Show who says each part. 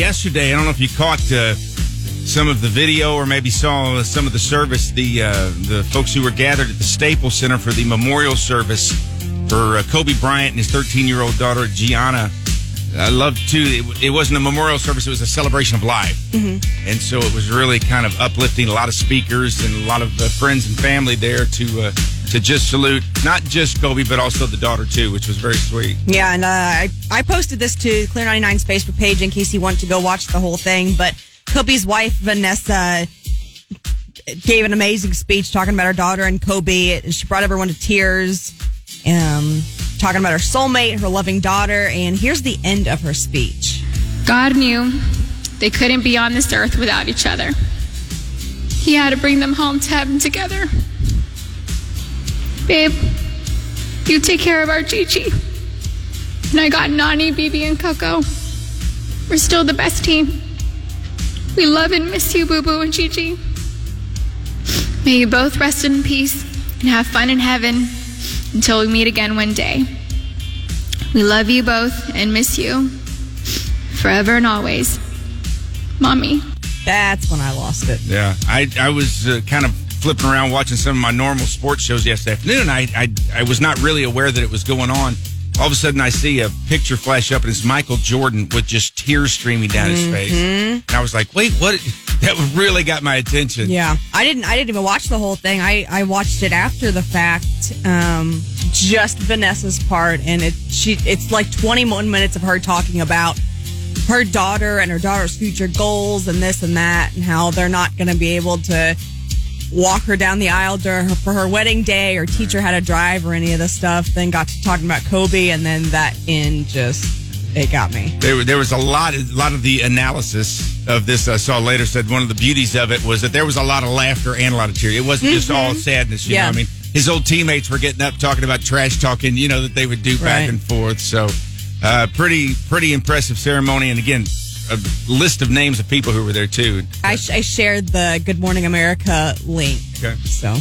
Speaker 1: Yesterday, I don't know if you caught uh, some of the video or maybe saw some of the service. The uh, the folks who were gathered at the Staples Center for the memorial service for uh, Kobe Bryant and his 13 year old daughter Gianna. I love too. It, it, wasn't a memorial service; it was a celebration of life, mm-hmm. and so it was really kind of uplifting. A lot of speakers and a lot of uh, friends and family there to uh, to just salute not just Kobe but also the daughter too, which was very sweet.
Speaker 2: Yeah, and uh, I I posted this to Clear 99's Facebook page in case you want to go watch the whole thing. But Kobe's wife Vanessa gave an amazing speech talking about her daughter and Kobe. She brought everyone to tears, um, talking about her soulmate, her loving daughter, and here's the end of her speech.
Speaker 3: God knew they couldn't be on this earth without each other. He had to bring them home to heaven together. Babe, you take care of our Gigi. And I got Nani, Bibi, and Coco. We're still the best team. We love and miss you, Boo Boo and Gigi. May you both rest in peace and have fun in heaven until we meet again one day. We love you both and miss you forever and always. Mommy.
Speaker 2: That's when I lost it.
Speaker 1: Yeah, I I was uh, kind of flipping around watching some of my normal sports shows yesterday afternoon, and I, I, I was not really aware that it was going on. All of a sudden, I see a picture flash up, and it's Michael Jordan with just tears streaming down his face.
Speaker 2: Mm-hmm.
Speaker 1: And I was like, "Wait, what?" That really got my attention.
Speaker 2: Yeah, I didn't. I didn't even watch the whole thing. I I watched it after the fact, um, just Vanessa's part, and it she it's like 21 minutes of her talking about her daughter and her daughter's future goals and this and that, and how they're not going to be able to walk her down the aisle her, for her wedding day or teach her how to drive or any of this stuff. Then got to talking about Kobe, and then that in just it got me.
Speaker 1: There, there was a lot, a lot of the analysis of this. I saw later said one of the beauties of it was that there was a lot of laughter and a lot of tears. It wasn't mm-hmm. just all sadness. You yeah. know, I mean, his old teammates were getting up talking about trash talking. You know that they would do back and forth. So, uh, pretty, pretty impressive ceremony. And again, a list of names of people who were there too.
Speaker 2: I, sh- I shared the Good Morning America link. Okay. So